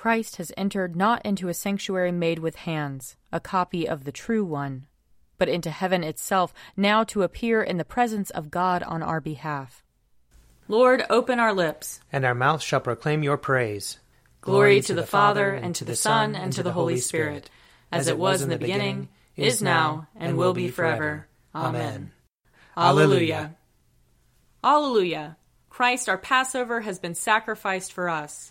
Christ has entered not into a sanctuary made with hands, a copy of the true one, but into heaven itself, now to appear in the presence of God on our behalf. Lord, open our lips, and our mouth shall proclaim your praise. Glory, Glory to the Father, and to the Son, and to the Holy Spirit, as it was in the beginning, is now, and will be forever. Amen. Alleluia. Alleluia. Christ, our Passover, has been sacrificed for us.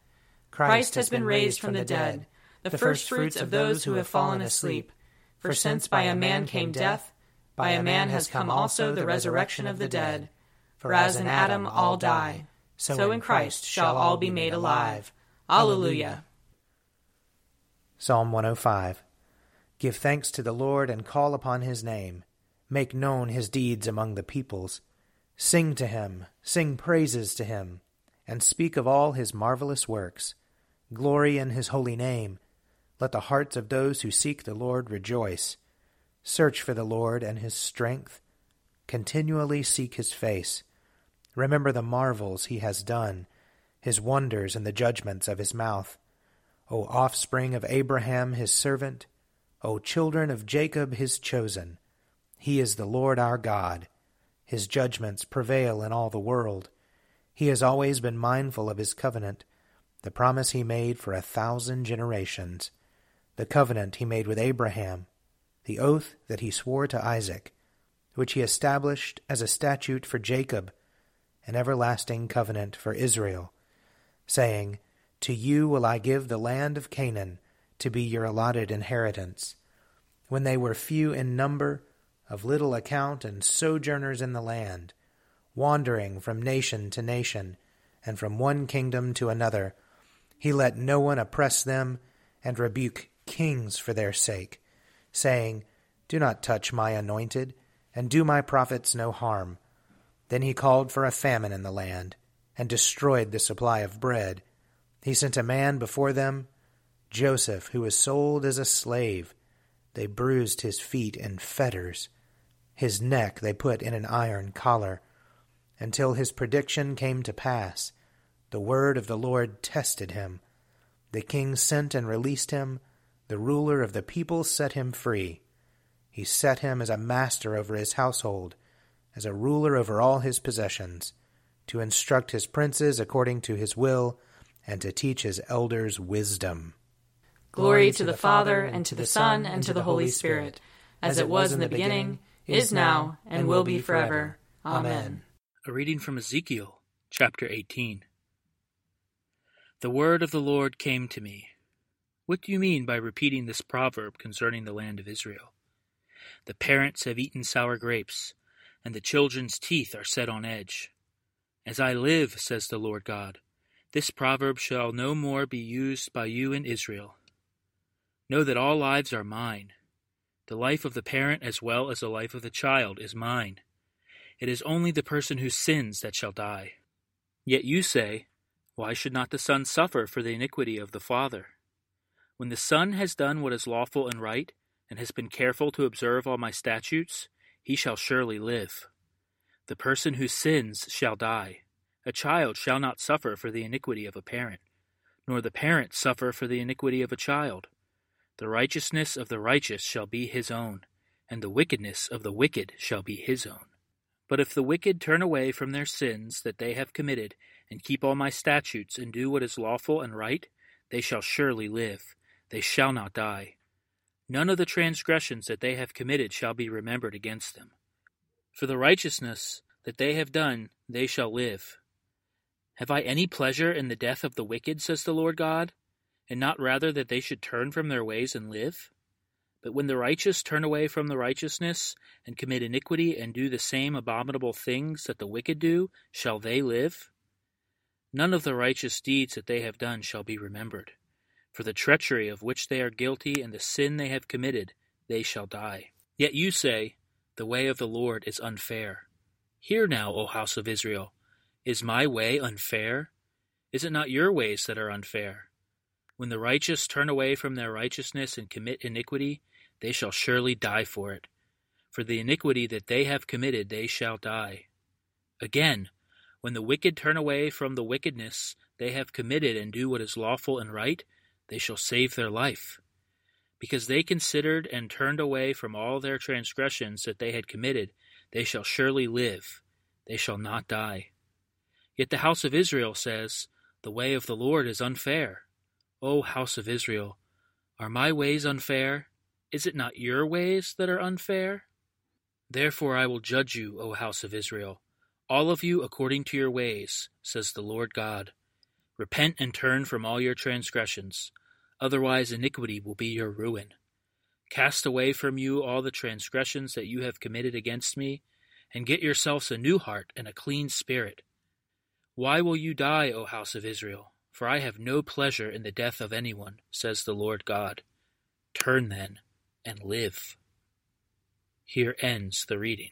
Christ has been raised from the dead, the firstfruits of those who have fallen asleep. For since by a man came death, by a man has come also the resurrection of the dead. For as in Adam all die, so in Christ shall all be made alive. Alleluia. Psalm 105 Give thanks to the Lord and call upon his name. Make known his deeds among the peoples. Sing to him, sing praises to him, and speak of all his marvelous works. Glory in his holy name. Let the hearts of those who seek the Lord rejoice. Search for the Lord and his strength. Continually seek his face. Remember the marvels he has done, his wonders and the judgments of his mouth. O offspring of Abraham his servant, O children of Jacob his chosen. He is the Lord our God. His judgments prevail in all the world. He has always been mindful of his covenant, the promise he made for a thousand generations, the covenant he made with Abraham the oath that he swore to Isaac, which he established as a statute for Jacob, an everlasting covenant for Israel, saying, To you will I give the land of Canaan to be your allotted inheritance. When they were few in number, of little account, and sojourners in the land, wandering from nation to nation, and from one kingdom to another, he let no one oppress them, and rebuke kings for their sake saying, Do not touch my anointed, and do my prophets no harm. Then he called for a famine in the land, and destroyed the supply of bread. He sent a man before them, Joseph, who was sold as a slave. They bruised his feet in fetters. His neck they put in an iron collar, until his prediction came to pass. The word of the Lord tested him. The king sent and released him the ruler of the people set him free. He set him as a master over his household, as a ruler over all his possessions, to instruct his princes according to his will, and to teach his elders wisdom. Glory to the Father, and to the Son, and to the Holy Spirit, as it was in the beginning, is now, and will be forever. Amen. A reading from Ezekiel, chapter 18. The word of the Lord came to me. What do you mean by repeating this proverb concerning the land of Israel? The parents have eaten sour grapes, and the children's teeth are set on edge. As I live, says the Lord God, this proverb shall no more be used by you in Israel. Know that all lives are mine. The life of the parent as well as the life of the child is mine. It is only the person who sins that shall die. Yet you say, Why should not the son suffer for the iniquity of the father? When the Son has done what is lawful and right, and has been careful to observe all my statutes, he shall surely live. The person who sins shall die. A child shall not suffer for the iniquity of a parent, nor the parent suffer for the iniquity of a child. The righteousness of the righteous shall be his own, and the wickedness of the wicked shall be his own. But if the wicked turn away from their sins that they have committed, and keep all my statutes, and do what is lawful and right, they shall surely live they shall not die. None of the transgressions that they have committed shall be remembered against them. For the righteousness that they have done, they shall live. Have I any pleasure in the death of the wicked, says the Lord God, and not rather that they should turn from their ways and live? But when the righteous turn away from the righteousness, and commit iniquity, and do the same abominable things that the wicked do, shall they live? None of the righteous deeds that they have done shall be remembered For the treachery of which they are guilty and the sin they have committed, they shall die. Yet you say, The way of the Lord is unfair. Hear now, O house of Israel. Is my way unfair? Is it not your ways that are unfair? When the righteous turn away from their righteousness and commit iniquity, they shall surely die for it. For the iniquity that they have committed, they shall die. Again, when the wicked turn away from the wickedness they have committed and do what is lawful and right, they shall save their life. Because they considered and turned away from all their transgressions that they had committed, they shall surely live, they shall not die. Yet the house of Israel says, The way of the Lord is unfair. O house of Israel, are my ways unfair? Is it not your ways that are unfair? Therefore I will judge you, O house of Israel, all of you according to your ways, says the Lord God. Repent and turn from all your transgressions, otherwise iniquity will be your ruin. Cast away from you all the transgressions that you have committed against me, and get yourselves a new heart and a clean spirit. Why will you die, O house of Israel? For I have no pleasure in the death of anyone, says the Lord God. Turn then and live. Here ends the reading.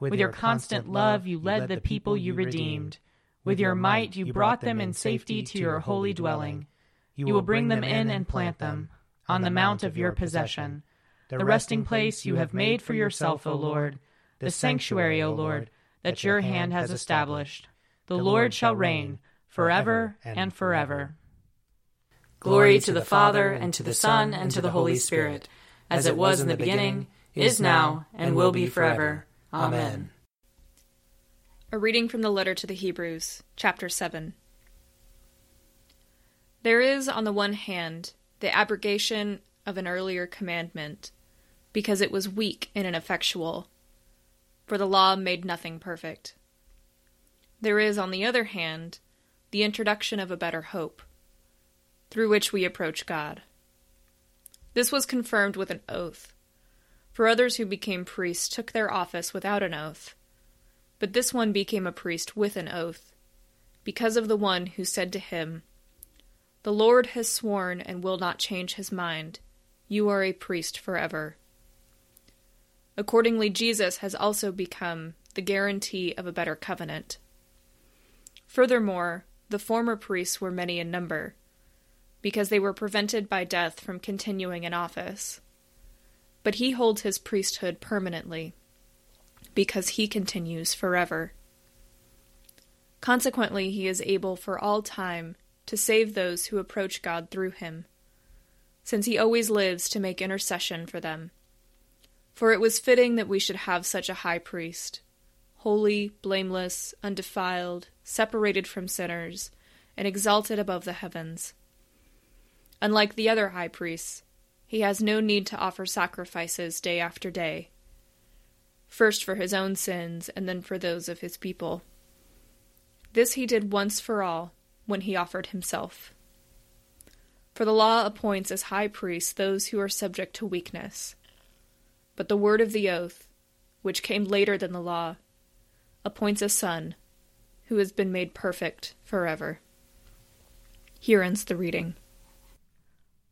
With your constant love, you led the people you redeemed. With your might, you brought them in safety to your holy dwelling. You will bring them in and plant them on the mount of your possession, the resting place you have made for yourself, O Lord, the sanctuary, O Lord, that your hand has established. The Lord shall reign forever and forever. Glory to the Father, and to the Son, and to the Holy Spirit, as it was in the beginning, is now, and will be forever. Amen. A reading from the letter to the Hebrews, chapter 7. There is, on the one hand, the abrogation of an earlier commandment, because it was weak and ineffectual, for the law made nothing perfect. There is, on the other hand, the introduction of a better hope, through which we approach God. This was confirmed with an oath, for others who became priests took their office without an oath, but this one became a priest with an oath, because of the one who said to him, the Lord has sworn and will not change his mind. You are a priest forever. Accordingly, Jesus has also become the guarantee of a better covenant. Furthermore, the former priests were many in number, because they were prevented by death from continuing in office. But he holds his priesthood permanently, because he continues forever. Consequently, he is able for all time to save those who approach God through him, since he always lives to make intercession for them. For it was fitting that we should have such a high priest, holy, blameless, undefiled, separated from sinners, and exalted above the heavens. Unlike the other high priests, he has no need to offer sacrifices day after day, first for his own sins and then for those of his people. This he did once for all when he offered himself. For the law appoints as high priests those who are subject to weakness. But the word of the oath, which came later than the law, appoints a son who has been made perfect forever. Here ends the reading.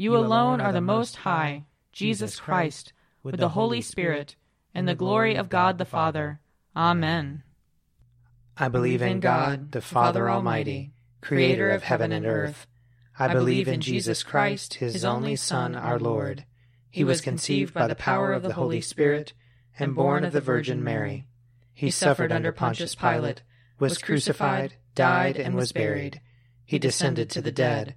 You alone are the Most High, Jesus Christ, with the Holy Spirit, and the glory of God the Father. Amen. I believe in God, the Father Almighty, creator of heaven and earth. I believe in Jesus Christ, his only Son, our Lord. He was conceived by the power of the Holy Spirit and born of the Virgin Mary. He suffered under Pontius Pilate, was crucified, died, and was buried. He descended to the dead.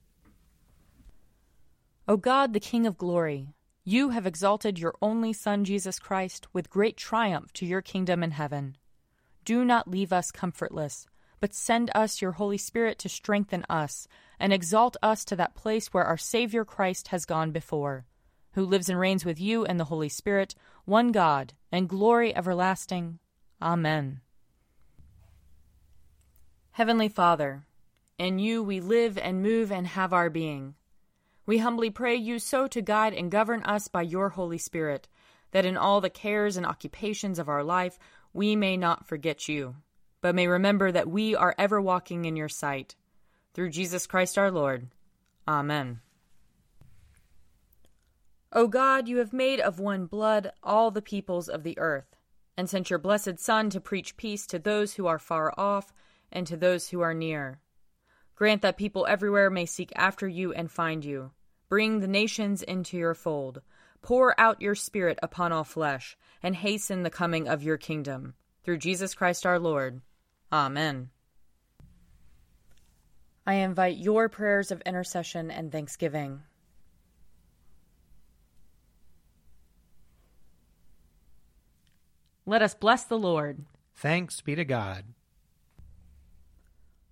O God, the King of glory, you have exalted your only Son, Jesus Christ, with great triumph to your kingdom in heaven. Do not leave us comfortless, but send us your Holy Spirit to strengthen us and exalt us to that place where our Savior Christ has gone before, who lives and reigns with you and the Holy Spirit, one God, and glory everlasting. Amen. Heavenly Father, in you we live and move and have our being. We humbly pray you so to guide and govern us by your Holy Spirit, that in all the cares and occupations of our life we may not forget you, but may remember that we are ever walking in your sight. Through Jesus Christ our Lord. Amen. O God, you have made of one blood all the peoples of the earth, and sent your blessed Son to preach peace to those who are far off and to those who are near. Grant that people everywhere may seek after you and find you. Bring the nations into your fold. Pour out your Spirit upon all flesh, and hasten the coming of your kingdom. Through Jesus Christ our Lord. Amen. I invite your prayers of intercession and thanksgiving. Let us bless the Lord. Thanks be to God.